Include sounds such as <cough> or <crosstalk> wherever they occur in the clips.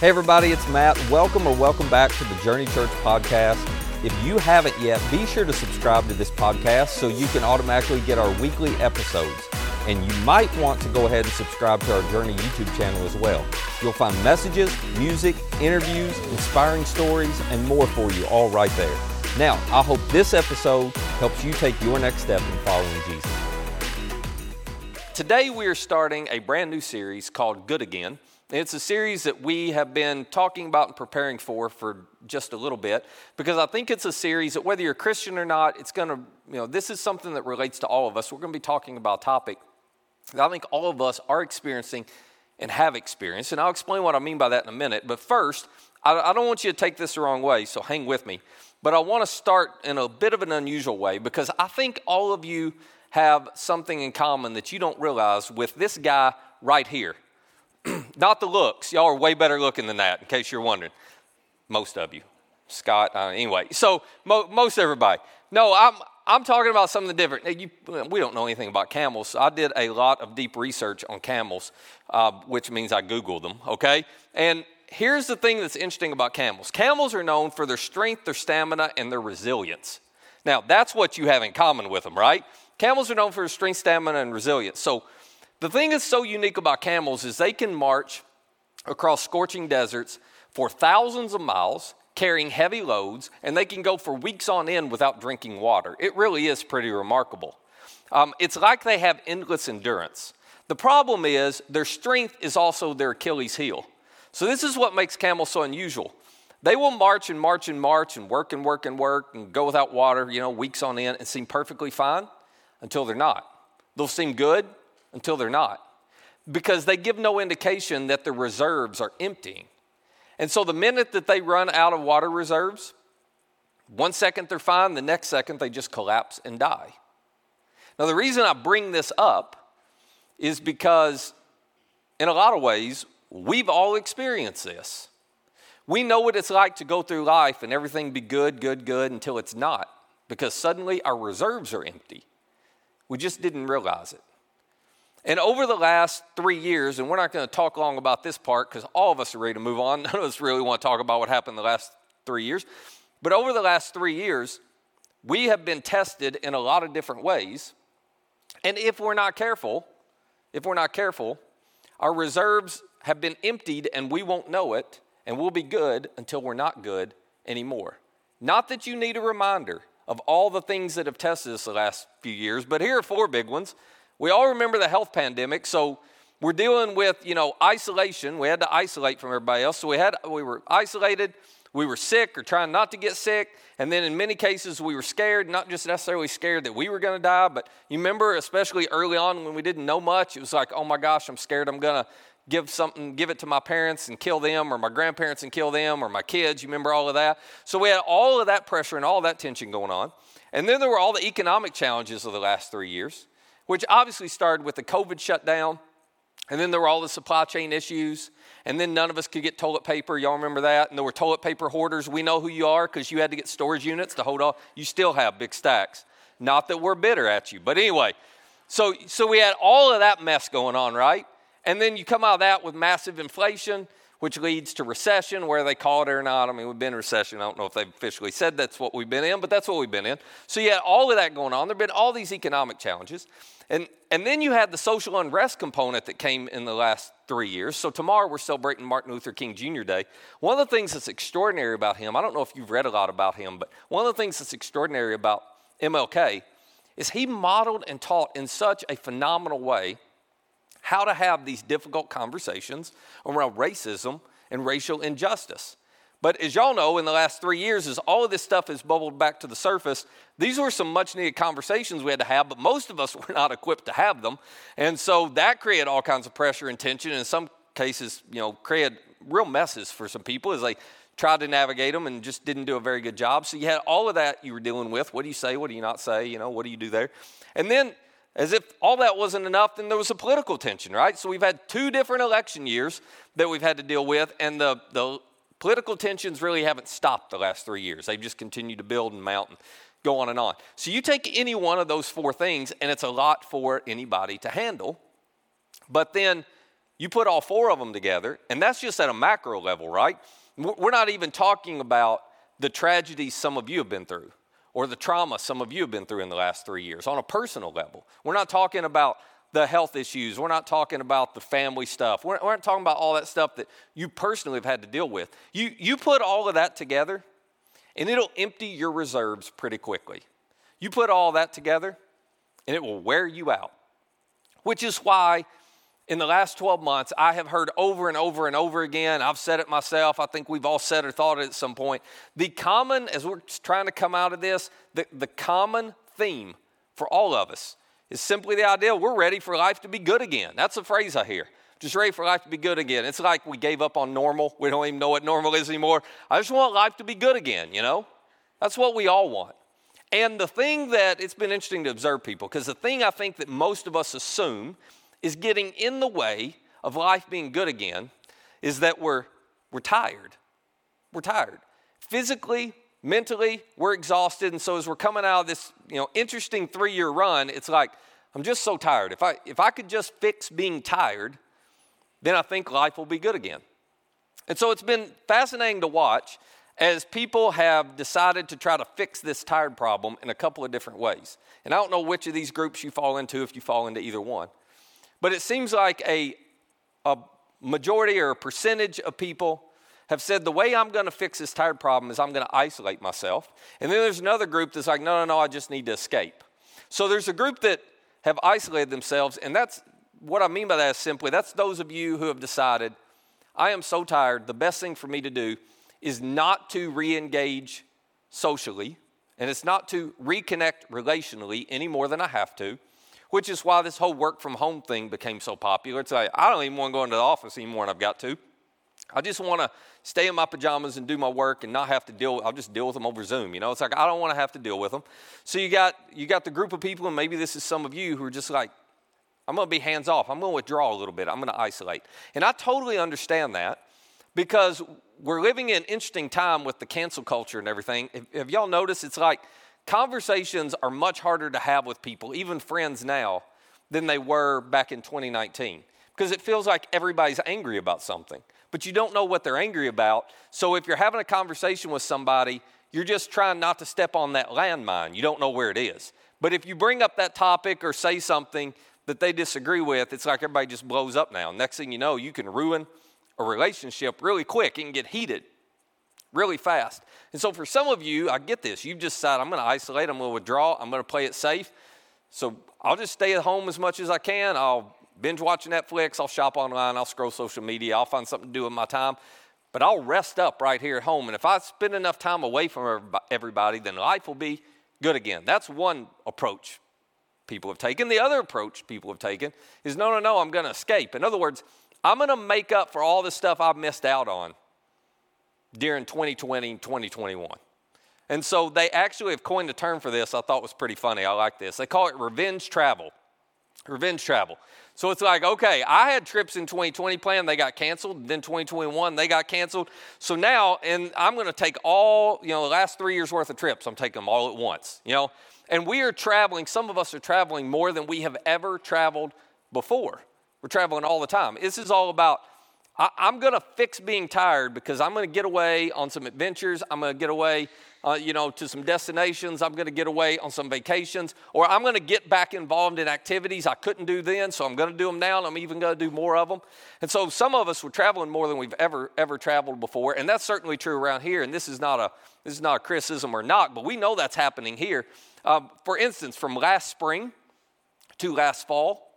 Hey, everybody, it's Matt. Welcome or welcome back to the Journey Church podcast. If you haven't yet, be sure to subscribe to this podcast so you can automatically get our weekly episodes. And you might want to go ahead and subscribe to our Journey YouTube channel as well. You'll find messages, music, interviews, inspiring stories, and more for you all right there. Now, I hope this episode helps you take your next step in following Jesus. Today, we are starting a brand new series called Good Again. It's a series that we have been talking about and preparing for for just a little bit because I think it's a series that whether you're Christian or not, it's going to, you know, this is something that relates to all of us. We're going to be talking about a topic that I think all of us are experiencing and have experienced. And I'll explain what I mean by that in a minute. But first, I, I don't want you to take this the wrong way, so hang with me. But I want to start in a bit of an unusual way because I think all of you have something in common that you don't realize with this guy right here. Not the looks. Y'all are way better looking than that, in case you're wondering. Most of you. Scott, uh, anyway. So, mo- most everybody. No, I'm, I'm talking about something different. You, we don't know anything about camels. I did a lot of deep research on camels, uh, which means I Googled them, okay? And here's the thing that's interesting about camels camels are known for their strength, their stamina, and their resilience. Now, that's what you have in common with them, right? Camels are known for their strength, stamina, and resilience. So, the thing that's so unique about camels is they can march across scorching deserts for thousands of miles carrying heavy loads, and they can go for weeks on end without drinking water. It really is pretty remarkable. Um, it's like they have endless endurance. The problem is their strength is also their Achilles heel. So, this is what makes camels so unusual. They will march and march and march and work and work and work and go without water, you know, weeks on end and seem perfectly fine until they're not. They'll seem good until they're not because they give no indication that the reserves are emptying. And so the minute that they run out of water reserves, one second they're fine, the next second they just collapse and die. Now, the reason I bring this up is because, in a lot of ways, we've all experienced this. We know what it's like to go through life and everything be good, good, good until it's not, because suddenly our reserves are empty. We just didn't realize it. And over the last three years, and we're not going to talk long about this part because all of us are ready to move on. <laughs> None of us really want to talk about what happened the last three years. But over the last three years, we have been tested in a lot of different ways. And if we're not careful, if we're not careful, our reserves have been emptied and we won't know it, and we'll be good until we're not good anymore. Not that you need a reminder of all the things that have tested us the last few years, but here are four big ones. We all remember the health pandemic, so we're dealing with, you know, isolation. We had to isolate from everybody else. So we had we were isolated, we were sick or trying not to get sick, and then in many cases we were scared, not just necessarily scared that we were going to die, but you remember especially early on when we didn't know much, it was like, "Oh my gosh, I'm scared I'm going to give something, give it to my parents and kill them, or my grandparents and kill them, or my kids. You remember all of that? So we had all of that pressure and all that tension going on. And then there were all the economic challenges of the last three years which obviously started with the COVID shutdown. And then there were all the supply chain issues. And then none of us could get toilet paper. Y'all remember that? And there were toilet paper hoarders. We know who you are because you had to get storage units to hold all. You still have big stacks. Not that we're bitter at you. But anyway, so, so we had all of that mess going on, right? And then you come out of that with massive inflation, which leads to recession, where they call it or not. I mean, we've been in recession. I don't know if they've officially said that's what we've been in, but that's what we've been in. So you had all of that going on. There have been all these economic challenges. And, and then you had the social unrest component that came in the last three years. So tomorrow we're celebrating Martin Luther King Jr. Day. One of the things that's extraordinary about him, I don't know if you've read a lot about him, but one of the things that's extraordinary about MLK is he modeled and taught in such a phenomenal way how to have these difficult conversations around racism and racial injustice. But as y'all know, in the last three years, as all of this stuff has bubbled back to the surface, these were some much needed conversations we had to have, but most of us <laughs> were not equipped to have them. And so that created all kinds of pressure and tension. And in some cases, you know, created real messes for some people as they tried to navigate them and just didn't do a very good job. So you had all of that you were dealing with. What do you say? What do you not say? You know, what do you do there? And then, as if all that wasn't enough, then there was a political tension, right? So we've had two different election years that we've had to deal with, and the, the Political tensions really haven't stopped the last three years. They've just continued to build and mount and go on and on. So you take any one of those four things, and it's a lot for anybody to handle. But then You put all four of them together, and that's just at a macro level, right? We're not even talking about the tragedies some of you have been through or the trauma some of you have been through in the last three years on a personal level. We're not talking about the health issues. We're not talking about the family stuff. We're, we're not talking about all that stuff that you personally have had to deal with. You, you put all of that together, and it'll empty your reserves pretty quickly. You put all that together, and it will wear you out, which is why in the last 12 months, I have heard over and over and over again, I've said it myself, I think we've all said or thought it at some point. The common, as we're trying to come out of this, the, the common theme for all of us is simply the idea we're ready for life to be good again. That's a phrase I hear. Just ready for life to be good again. It's like we gave up on normal. We don't even know what normal is anymore. I just want life to be good again, you know? That's what we all want. And the thing that it's been interesting to observe people, because the thing I think that most of us assume is getting in the way of life being good again is that we're, we're tired. We're tired. Physically, mentally, we're exhausted. And so as we're coming out of this, you know, interesting three-year run, it's like, I'm just so tired. If I if I could just fix being tired, then I think life will be good again. And so it's been fascinating to watch as people have decided to try to fix this tired problem in a couple of different ways. And I don't know which of these groups you fall into if you fall into either one. But it seems like a, a majority or a percentage of people have said the way I'm going to fix this tired problem is I'm going to isolate myself. And then there's another group that's like, no, no, no, I just need to escape. So there's a group that have isolated themselves, and that's what I mean by that is simply that's those of you who have decided, I am so tired, the best thing for me to do is not to re engage socially, and it's not to reconnect relationally any more than I have to which is why this whole work from home thing became so popular. It's like, I don't even want to go into the office anymore and I've got to. I just want to stay in my pajamas and do my work and not have to deal. I'll just deal with them over Zoom. You know, it's like I don't want to have to deal with them. So you got you got the group of people, and maybe this is some of you who are just like, I'm going to be hands off. I'm going to withdraw a little bit. I'm going to isolate. And I totally understand that because we're living in an interesting time with the cancel culture and everything. Have y'all noticed? It's like Conversations are much harder to have with people, even friends now, than they were back in 2019 because it feels like everybody's angry about something, but you don't know what they're angry about. So if you're having a conversation with somebody, you're just trying not to step on that landmine. You don't know where it is. But if you bring up that topic or say something that they disagree with, it's like everybody just blows up now. Next thing you know, you can ruin a relationship really quick. Can get heated really fast. And so for some of you, I get this. You've just decided, I'm going to isolate, I'm going to withdraw, I'm going to play it safe. So I'll just stay at home as much as I can. I'll binge watch Netflix, I'll shop online, I'll scroll social media, I'll find something to do with my time. But I'll rest up right here at home. And if I spend enough time away from everybody, then life will be good again. That's one approach people have taken. The other approach people have taken is no, no, no, I'm going to escape. In other words, I'm going to make up for all the stuff I've missed out on during 2020 and 2021. And so they actually have coined a term for this I thought was pretty funny. I like this. They call it revenge travel. Revenge travel. So it's like, okay, I had trips in 2020 planned, they got canceled. Then 2021, they got canceled. So now, and I'm going to take all, you know, the last three years worth of trips, I'm taking them all at once, you know. And we are traveling, some of us are traveling more than we have ever traveled before. We're traveling all the time. This is all about I, am going to fix being tired because I'm going to get away on some adventures. I'm going to get away, uh, you know, to some destinations. I'm going to get away on some vacations, or I'm going to get back involved in activities I couldn't do then. So I'm going to do them now, and I'm even going to do more of them. And so some of us were traveling more than we've ever ever traveled before, and that's certainly true around here. And this is not a this is not a criticism or knock, but we know that's happening here. Um, for instance, from last spring to last fall,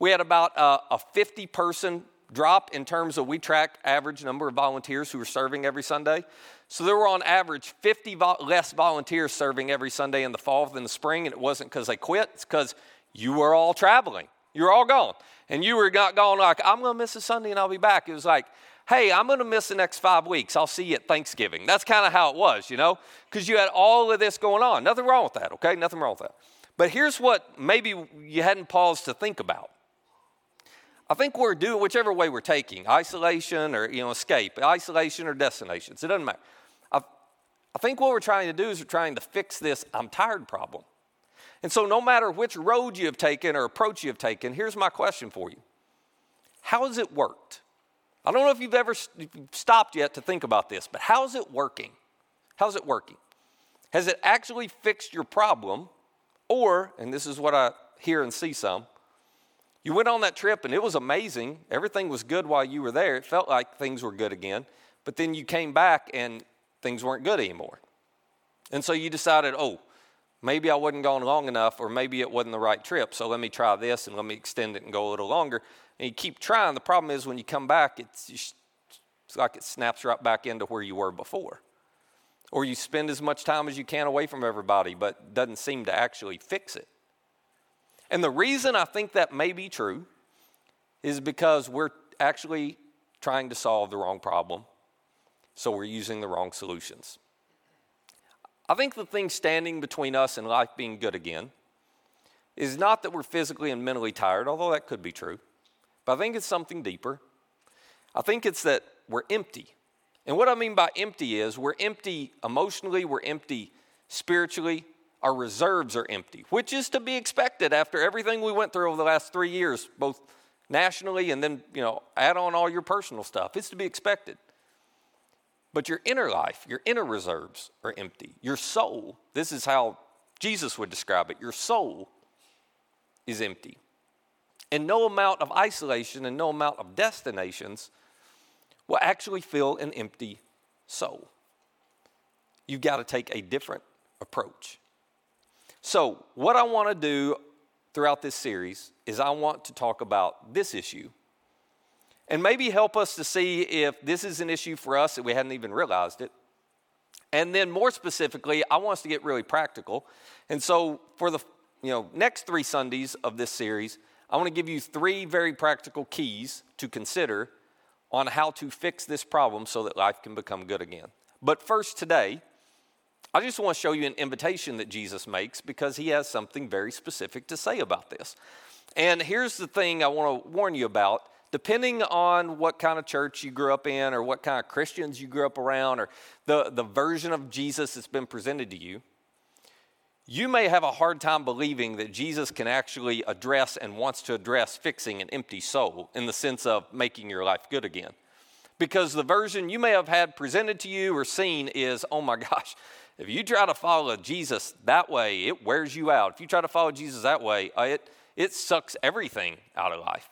we had about uh, a 50 person drop in terms of we track average number of volunteers who are serving every Sunday. So there were on average 50 vo- less volunteers serving every Sunday in the fall than the spring, and it wasn't because they quit, it's because you were all traveling. You were all gone. And you were not gone like, I'm going to miss a Sunday and I'll be back. It was like, hey, I'm going to miss the next five weeks. I'll see you at Thanksgiving. That's kind of how it was, you know, because you had all of this going on. Nothing wrong with that, okay? Nothing wrong with that. But here's what maybe you hadn't paused to think about. I think we're doing whichever way we're taking isolation or you know escape, isolation or destinations. It doesn't matter. I, I think what we're trying to do is we're trying to fix this I'm tired problem. And so, no matter which road you have taken or approach you have taken, here's my question for you how has it worked? I don't know if you've ever stopped yet to think about this, but how's it working? How's it working? Has it actually fixed your problem? Or, and this is what I hear and see some, you went on that trip and it was amazing. Everything was good while you were there. It felt like things were good again. But then you came back and things weren't good anymore. And so you decided, oh, maybe I wasn't gone long enough, or maybe it wasn't the right trip. So let me try this and let me extend it and go a little longer. And you keep trying. The problem is when you come back, it's, it's like it snaps right back into where you were before. Or you spend as much time as you can away from everybody, but doesn't seem to actually fix it. And the reason I think that may be true is because we're actually trying to solve the wrong problem, so we're using the wrong solutions. I think the thing standing between us and life being good again is not that we're physically and mentally tired, although that could be true, but I think it's something deeper. I think it's that we're empty. And what I mean by empty is we're empty emotionally, we're empty spiritually, our reserves are empty, which is to be expected after everything we went through over the last three years, both nationally and then, you know, add on all your personal stuff. It's to be expected. But your inner life, your inner reserves are empty. Your soul, this is how Jesus would describe it, your soul is empty. And no amount of isolation and no amount of destinations will actually fill an empty soul. You've got to take a different approach. So, what I want to do throughout this series is I want to talk about this issue and maybe help us to see if this is an issue for us that we hadn't even realized it. And then more specifically, I want us to get really practical. And so for the you know, next 3 Sundays of this series, I want to give you three very practical keys to consider on how to fix this problem so that life can become good again. But first today, I just want to show you an invitation that Jesus makes because he has something very specific to say about this. And here's the thing I want to warn you about. Depending on what kind of church you grew up in, or what kind of Christians you grew up around, or the, the version of Jesus that's been presented to you, you may have a hard time believing that Jesus can actually address and wants to address fixing an empty soul in the sense of making your life good again. Because the version you may have had presented to you or seen is, oh my <laughs> gosh, if you try to follow Jesus that way, it wears you out. If you try to follow Jesus that way, uh, it, it sucks everything out of life.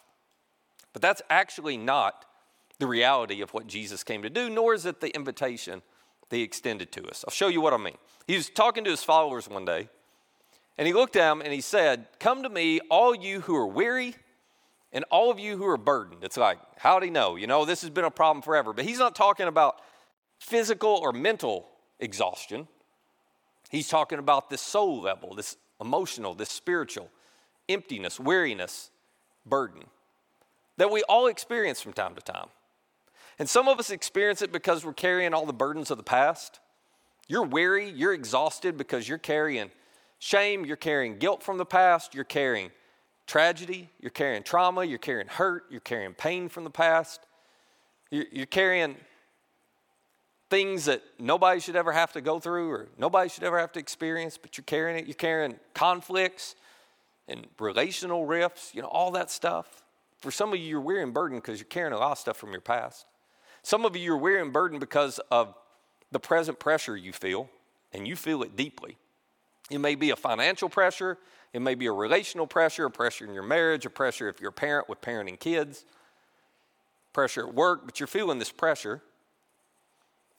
But that's actually not the reality of what Jesus came to do, nor is it the invitation that he extended to us. I'll show you what I mean. He was talking to his followers one day, and he looked at them and he said, Come to me, all you who are weary and all of you who are burdened. It's like, how'd he know? You know, this has been a problem forever. But he's not talking about physical or mental exhaustion. He's talking about this soul level, this emotional, this spiritual emptiness, weariness, burden that we all experience from time to time. And some of us experience it because we're carrying all the burdens of the past. You're weary, you're exhausted because you're carrying shame, you're carrying guilt from the past, you're carrying tragedy, you're carrying trauma, you're carrying hurt, you're carrying pain from the past, you're, carrying things that nobody should ever have to go through or nobody should ever have to experience, but you're carrying it. You're carrying conflicts and relational rifts, you know, all that stuff. For some of you, you're weary and burdened because you're carrying a lot of stuff from your past. Some of you, you're weary and burdened because of the present pressure you feel, and you feel it deeply. It may be a financial pressure, it may be a relational pressure, a pressure in your marriage, a pressure if you're a parent with parenting kids, pressure at work, but you're feeling this pressure.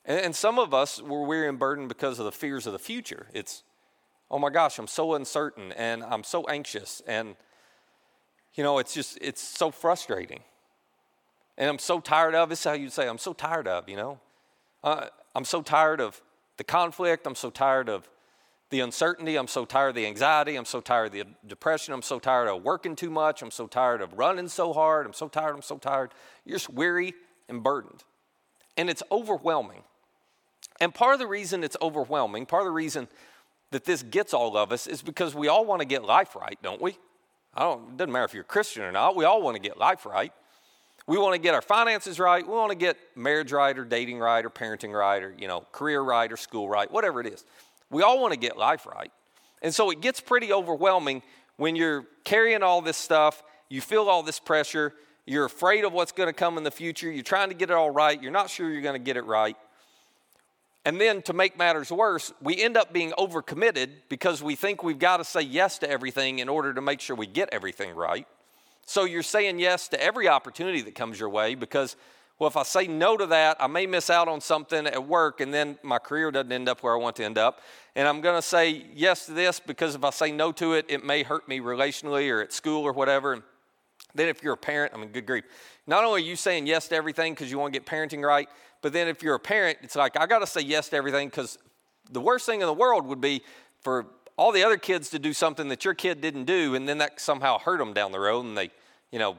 And, and some of us were weary and burdened because of the fears of the future. It's, oh my gosh, I'm so uncertain and I'm so anxious. And, you know, it's just, it's so frustrating. And I'm so tired of, this is how you'd say, I'm so tired of, you know. Uh, I'm so tired of the conflict. I'm so tired of the uncertainty. I'm so tired of the anxiety. I'm so tired of the depression. I'm so tired of working too much. I'm so tired of running so hard. I'm so tired. I'm so tired. You're just weary and burdened. And it's overwhelming. And part of the reason it's overwhelming, part of the reason that this gets all of us is because we all want to get life right, don't we? I don't, it doesn't matter if you're Christian or not, we all want to get life right. We want to get our finances right. We want to get marriage right or dating right or parenting right or, you know, career right or school right, whatever it is. We all want to get life right. And so it gets pretty overwhelming when you're carrying all this stuff, you feel all this pressure, You're afraid of what's going to come in the future. You're trying to get it all right. You're not sure you're going to get it right. And then to make matters worse, we end up being overcommitted because we think we've got to say yes to everything in order to make sure we get everything right. So you're saying yes to every opportunity that comes your way because, well, if I say no to that, I may miss out on something at work and then my career doesn't end up where I want to end up. And I'm going to say yes to this because if I say no to it, it may hurt me relationally or at school or whatever. And Then, if you're a parent, I mean, good grief. Not only are you saying yes to everything because you want to get parenting right, but then if you're a parent, it's like, I got to say yes to everything because the worst thing in the world would be for all the other kids to do something that your kid didn't do, and then that somehow hurt them down the road, and they, you know,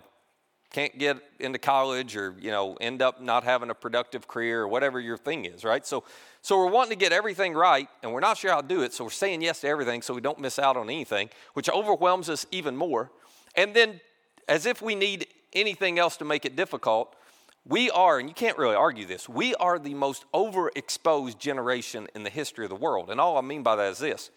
can't get into college or you know end up not having a productive career or whatever your thing is right? So so we're wanting to get everything right and we're not sure how to do it so we're saying yes to everything so we don't miss out on anything which overwhelms us even more. And then as if we need anything else to make it difficult we are and you can't really argue this we are the most overexposed generation in the history of the world. And all i mean by that is this.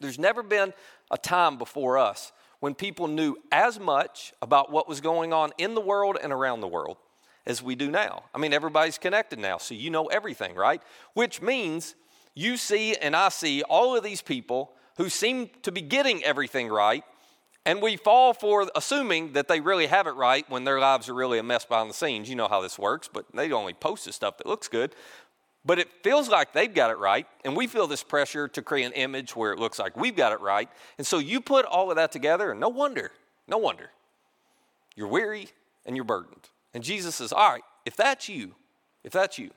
There's never been a time before us when people knew as much about what was going on in the world and around the world as we do now. I mean, everybody's connected now, so you know everything, right? Which means you see and I see all of these people who seem to be getting everything right, and we fall for assuming that they really have it right when their lives are really a mess behind the scenes. You know how this works, but they only post the stuff that looks good. But it feels like they've got it right, and we feel this pressure to create an image where it looks like we've got it right. And so you put all of that together, and no wonder, no wonder, you're weary and you're burdened. And Jesus says, All right, if that's you, if that's you,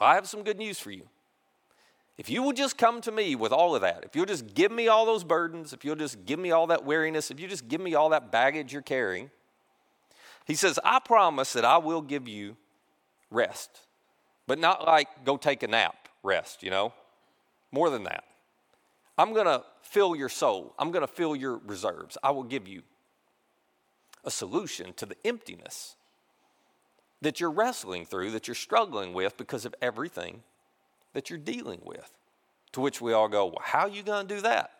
I have some good news for you. If you will just come to me with all of that, if you'll just give me all those burdens, if you'll just give me all that weariness, if you just give me all that baggage you're carrying, he says, I promise that I will give you rest. But not like go take a nap, rest, you know? More than that. I'm going to fill your soul. I'm going to fill your reserves. I will give you a solution to the emptiness that you're wrestling through, that you're struggling with because of everything that you're dealing with. To which we all go, well, how are you going to do that?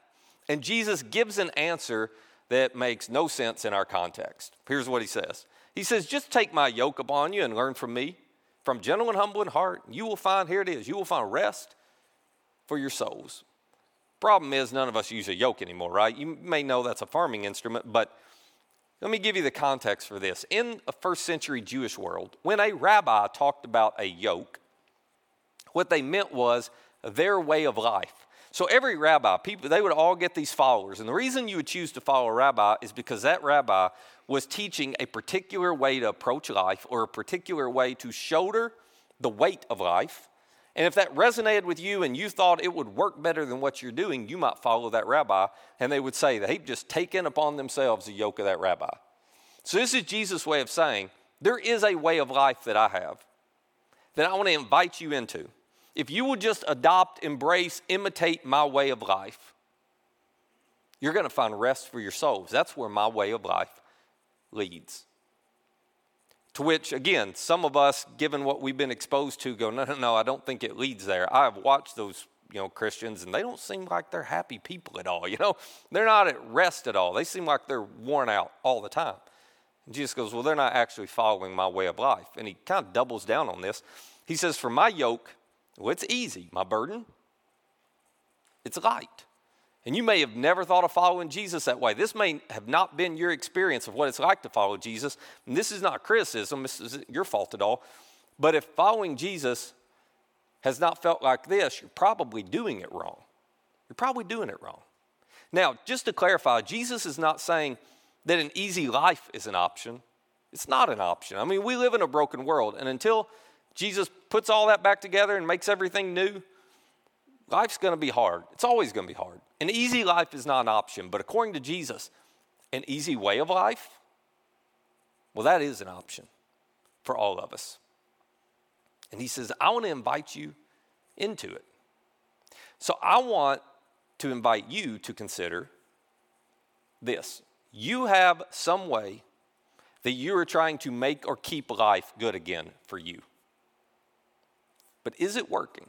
And Jesus gives an answer that makes no sense in our context. Here's what he says He says, Just take my yoke upon you and learn from me from gentle and humble in heart, you will find, here it is, you will find rest for your souls. Problem is, none of us use a yoke anymore, right? You may know that's a farming instrument, but let me give you the context for this. In a first century Jewish world, when a rabbi talked about a yoke, what they meant was their way of life. So every rabbi, people, they would all get these followers. And the reason you would choose to follow a rabbi is because that rabbi was teaching a particular way to approach life or a particular way to shoulder the weight of life. And if that resonated with you and you thought it would work better than what you're doing, you might follow that rabbi. And they would say they've just taken upon themselves the yoke of that rabbi. So, this is Jesus' way of saying there is a way of life that I have that I want to invite you into. If you will just adopt, embrace, imitate my way of life, you're going to find rest for your souls. That's where my way of life leads. To which, again, some of us, given what we've been exposed to, go, no, no, no, I don't think it leads there. I've watched those you know Christians and they don't seem like they're happy people at all. <laughs> You know, they're not at rest at all. They seem like they're worn out all the time. And Jesus goes, Well, they're not actually following my way of life. And he kind of doubles down on this. He says, For my yoke, well, it's easy. My burden, it's light. And you may have never thought of following Jesus that way. This may have not been your experience of what it's like to follow Jesus. And this is not criticism, this is your fault at all. But if following Jesus has not felt like this, you're probably doing it wrong. You're probably doing it wrong. Now, just to clarify, Jesus is not saying that an easy life is an option. It's not an option. I mean, we live in a broken world, and until Jesus puts all that back together and makes everything new, life's going to be hard. It's always going to be hard. An easy life is not an option, but according to Jesus, an easy way of life, well, that is an option for all of us. And he says, I want to invite you into it. So I want to invite you to consider this. You have some way that you are trying to make or keep life good again for you. But is it working?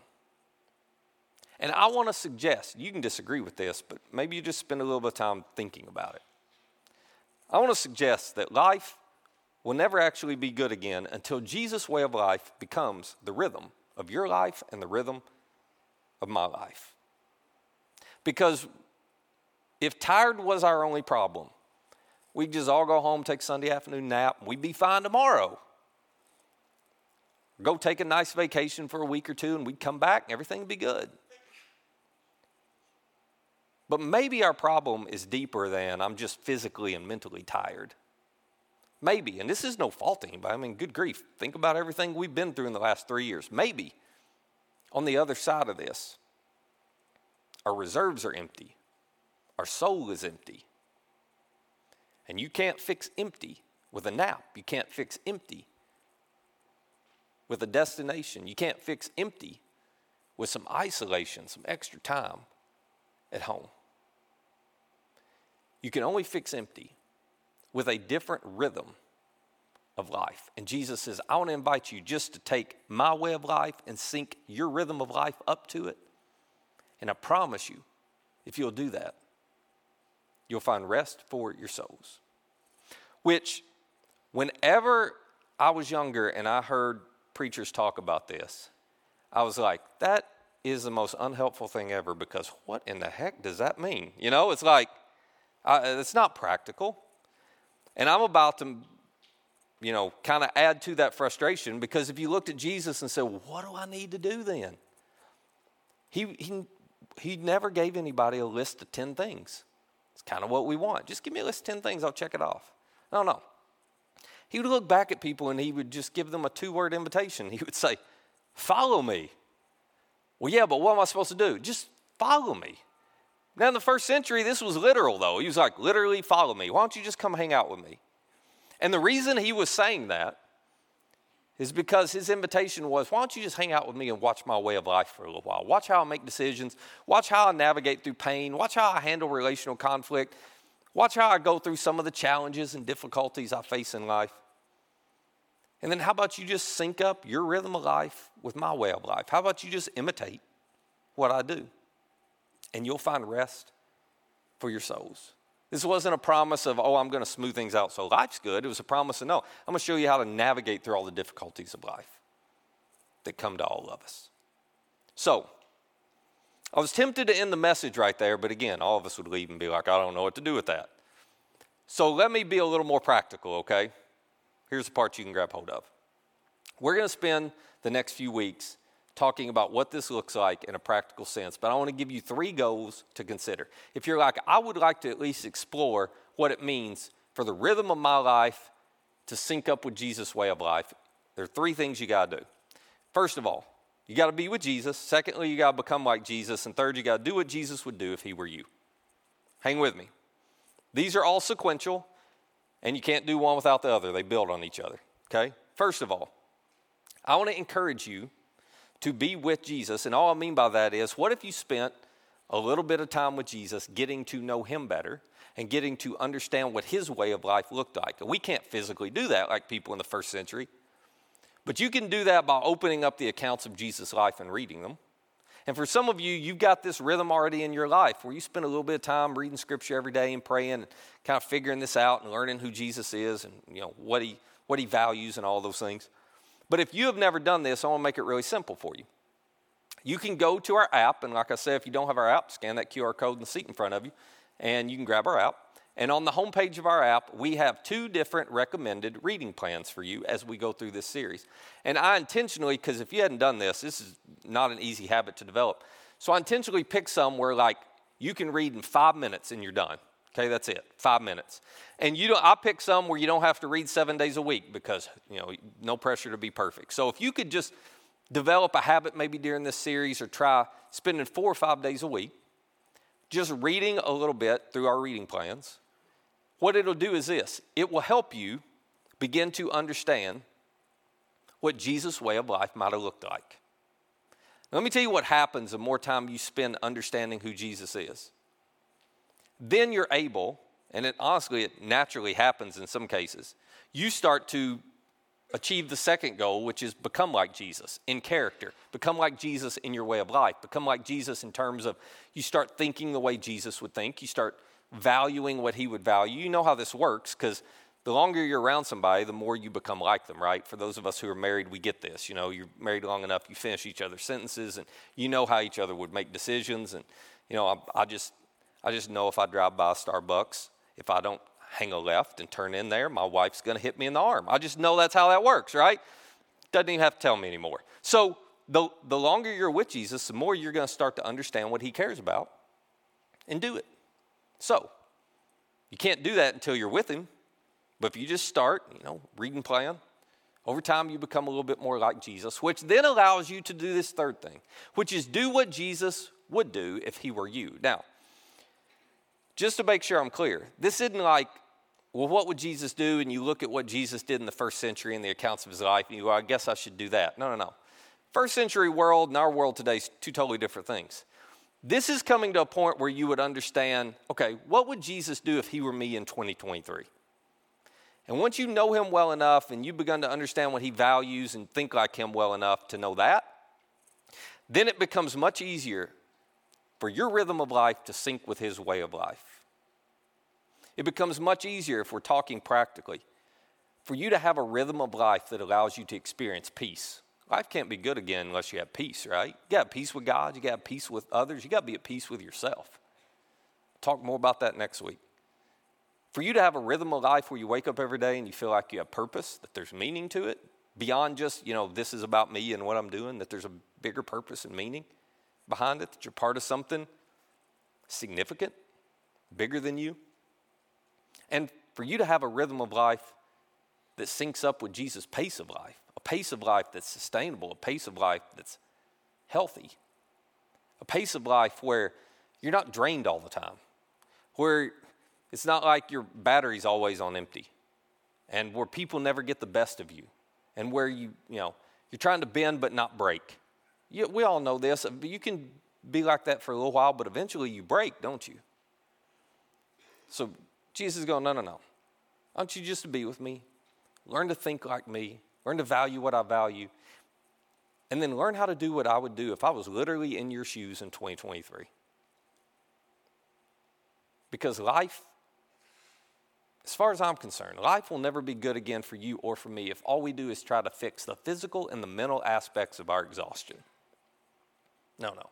And I want to suggest, you can disagree with this, but maybe you just spend a little bit of time thinking about it. I want to suggest that life will never actually be good again until Jesus' way of life becomes the rhythm of your life and the rhythm of my life. Because if tired was our only problem, we'd just all go home, take Sunday afternoon nap, and we'd be fine tomorrow. Go take a nice vacation for a week or two, and we'd come back and everything would be good. But maybe our problem is deeper than I'm just physically and mentally tired. Maybe, and this is no fault anybody. I mean, good grief. Think about everything we've been through in the last three years. Maybe on the other side of this, our reserves are empty, our soul is empty. And you can't fix empty with a nap. You can't fix empty with a destination. You can't fix empty with some isolation, some extra time at home. You can only fix empty with a different rhythm of life. And Jesus says, I want to invite you just to take my way of life and sync your rhythm of life up to it. And I promise you, if you'll do that, you'll find rest for your souls. Which, whenever I was younger and I heard preachers talk about this, I was like, that is the most unhelpful thing ever because what in the heck does that mean? You know, it's like, uh, it's not practical. And I'm about to, you know, kind of add to that frustration because if you looked at Jesus and said, well, what do I need to do then? He, he, he never gave anybody a list of 10 things. It's kind of what we want. Just give me a list of 10 things, I'll check it off. No, no. He would look back at people and he would just give them a two word invitation. He would say, Follow me. Well, yeah, but what am I supposed to do? Just follow me. Now, in the first century, this was literal, though. He was like, literally, follow me. Why don't you just come hang out with me? And the reason he was saying that is because his invitation was, why don't you just hang out with me and watch my way of life for a little while? Watch how I make decisions. Watch how I navigate through pain. Watch how I handle relational conflict. Watch how I go through some of the challenges and difficulties I face in life. And then how about you just sync up your rhythm of life with my way of life? How about you just imitate what I do? and you'll find rest for your souls. This wasn't a promise of, oh, I'm going to smooth things out so life's good. It was a promise of, no, I'm going to show you how to navigate through all the difficulties of life that come to all of us. So, I was tempted to end the message right there, but again, all of us would leave and be like, I don't know what to do with that. So, let me be a little more practical, okay? Here's the part you can grab hold of. We're going to spend the next few weeks talking about what this looks like in a practical sense, but I want to give you three goals to consider. If you're like, I would like to at least explore what it means for the rhythm of my life to sync up with Jesus' way of life, there are three things you got to do. First of all, you got to be with Jesus. Secondly, you got to become like Jesus. And third, you got to do what Jesus would do if he were you. Hang with me. These are all sequential, and you can't do one without the other. They build on each other. Okay? First of all, I want to encourage you to be with Jesus. And all I mean by that is, what if you spent a little bit of time with Jesus getting to know him better and getting to understand what his way of life looked like? We can't physically do that like people in the first century. But you can do that by opening up the accounts of Jesus' life and reading them. And for some of you, you've got this rhythm already in your life where you spend a little bit of time reading scripture every day and praying and kind of figuring this out and learning who Jesus is and you know what he what he values and all those things. But if you have never done this, I want to make it really simple for you. You can go to our app, and like I said, if you don't have our app, scan that QR code in the seat in front of you, and you can grab our app. And on the homepage of our app, we have two different recommended reading plans for you as we go through this series. And I intentionally, because if you hadn't done this, this is not an easy habit to develop. So I intentionally picked some where, like, you can read in five minutes and you're done. Okay, that's it. Five minutes. And you don't, I pick some where you don't have to read seven days a week because, you know, no pressure to be perfect. So if you could just develop a habit maybe during this series or try spending four or five days a week, just reading a little bit through our reading plans, what it'll do is this. It will help you begin to understand what Jesus' way of life might have looked like. let me tell you what happens the more time you spend understanding who Jesus is. Then you're able, and it honestly, it naturally happens in some cases, you start to achieve the second goal, which is become like Jesus in character, become like Jesus in your way of life, become like Jesus in terms of you start thinking the way Jesus would think, you start valuing what he would value. You know how this works because the longer you're around somebody, the more you become like them, right? For those of us who are married, we get this. You know, you're married long enough, you finish each other's sentences, and you know how each other would make decisions. And you know, I, I just, I just know if I drive by Starbucks, if I don't hang a left and turn in there, my wife's going to hit me in the arm. I just know that's how that works, right? Doesn't even have to tell me anymore. So the, the longer you're with Jesus, the more you're going to start to understand what he cares about and do it. So you can't do that until you're with him. But if you just start, you know, reading plan, over time you become a little bit more like Jesus, which then allows you to do this third thing, which is do what Jesus would do if he were you. Now, just to make sure I'm clear, this isn't like, well, what would Jesus do? And you look at what Jesus did in the first century and the accounts of his life, and you go, I guess I should do that. No, no, no. First century world and our world today is two totally different things. This is coming to a point where you would understand okay, what would Jesus do if he were me in 2023? And once you know him well enough and you've begun to understand what he values and think like him well enough to know that, then it becomes much easier for your rhythm of life to sync with his way of life. It becomes much easier if we're talking practically for you to have a rhythm of life that allows you to experience peace. Life can't be good again unless you have peace, right? You got peace with God, you got peace with others, you got to be at peace with yourself. Talk more about that next week. For you to have a rhythm of life where you wake up every day and you feel like you have purpose, that there's meaning to it, beyond just, you know, this is about me and what I'm doing, that there's a bigger purpose and meaning behind it, that you're part of something significant, bigger than you. And for you to have a rhythm of life that syncs up with Jesus' pace of life, a pace of life that's sustainable, a pace of life that's healthy, a pace of life where you're not drained all the time, where it's not like your battery's always on empty, and where people never get the best of you, and where you, you know, you're trying to bend but not break. You, we all know this. You can be like that for a little while, but eventually you break, don't you? So Jesus is going, no, no, no. Want you just to be with me. Learn to think like me. Learn to value what I value. And then learn how to do what I would do if I was literally in your shoes in 2023. Because life, as far as I'm concerned, life will never be good again for you or for me if all we do is try to fix the physical and the mental aspects of our exhaustion. No, no.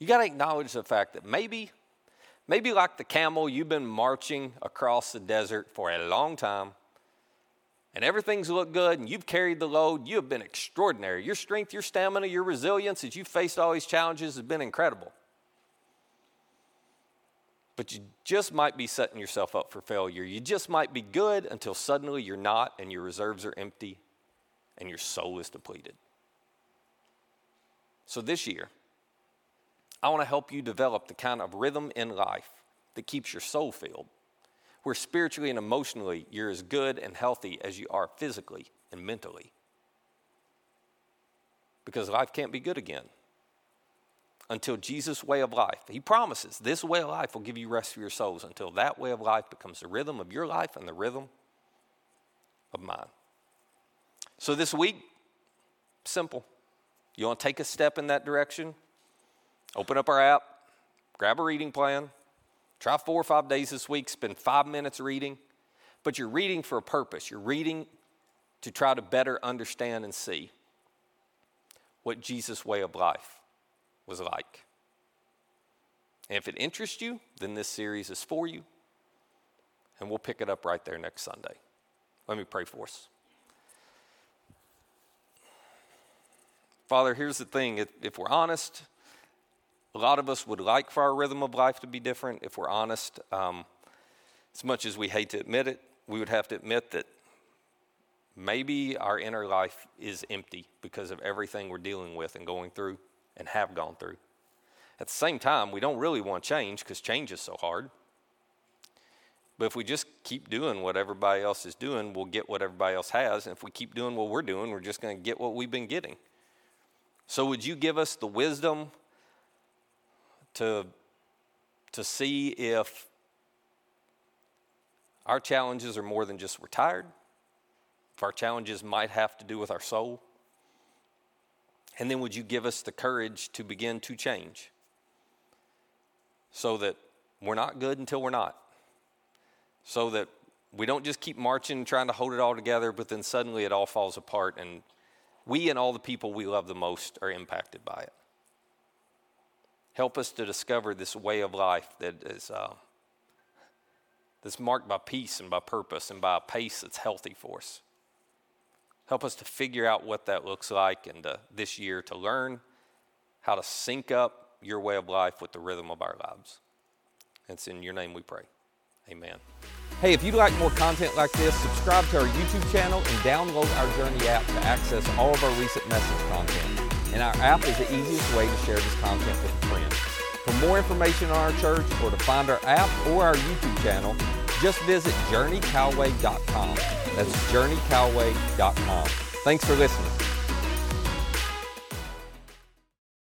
You got to acknowledge the fact that maybe, maybe like the camel, you've been marching across the desert for a long time and everything's looked good and you've carried the load, you have been extraordinary. Your strength, your stamina, your resilience as you've faced all these challenges has been incredible. But you just might be setting yourself up for failure. You just might be good until suddenly you're not and your reserves are empty and your soul is depleted. So this year, I want to help you develop the kind of rhythm in life that keeps your soul filled where spiritually and emotionally you're as good and healthy as you are physically and mentally. Because life can't be good again until Jesus' way of life, He promises this way of life will give you rest for your souls until that way of life becomes the rhythm of your life and the rhythm of mine. So this week, simple. You want to take a step in that direction? Open up our app, grab a reading plan, Try four or five days this week, spend five minutes reading, but you're reading for a purpose. You're reading to try to better understand and see what Jesus' way of life was like. And if it interests you, then this series is for you, and we'll pick it up right there next Sunday. Let me pray for us. Father, here's the thing if, if we're honest, a lot of us would like for our rhythm of life to be different. If we're honest, um, as much as we hate to admit it, we would have to admit that maybe our inner life is empty because of everything we're dealing with and going through and have gone through. At the same time, we don't really want change because change is so hard. But if we just keep doing what everybody else is doing, we'll get what everybody else has. And if we keep doing what we're doing, we're just going to get what we've been getting. So, would you give us the wisdom to, to see if our challenges are more than just we're tired, if our challenges might have to do with our soul. And then would you give us the courage to begin to change so that we're not good until we're not, so that We don't just keep marching, and trying to hold it all together, but then suddenly it all falls apart, and we and all the people we love the most are impacted by it. Help us to discover this way of life that is uh, that's marked by peace and by purpose and by a pace that's healthy for us. Help us to figure out what that looks like and this year to learn how to sync up your way of life with the rhythm of our lives. It's in your name we pray. Amen. Hey, if you'd like more content like this, subscribe to our YouTube channel and download our Journey app to access all of our recent message content. And our app is the easiest way to share this content with. For more information on our church or to find our app or our YouTube channel, just visit journeycalway.com. That's journeycalway.com. Thanks for listening.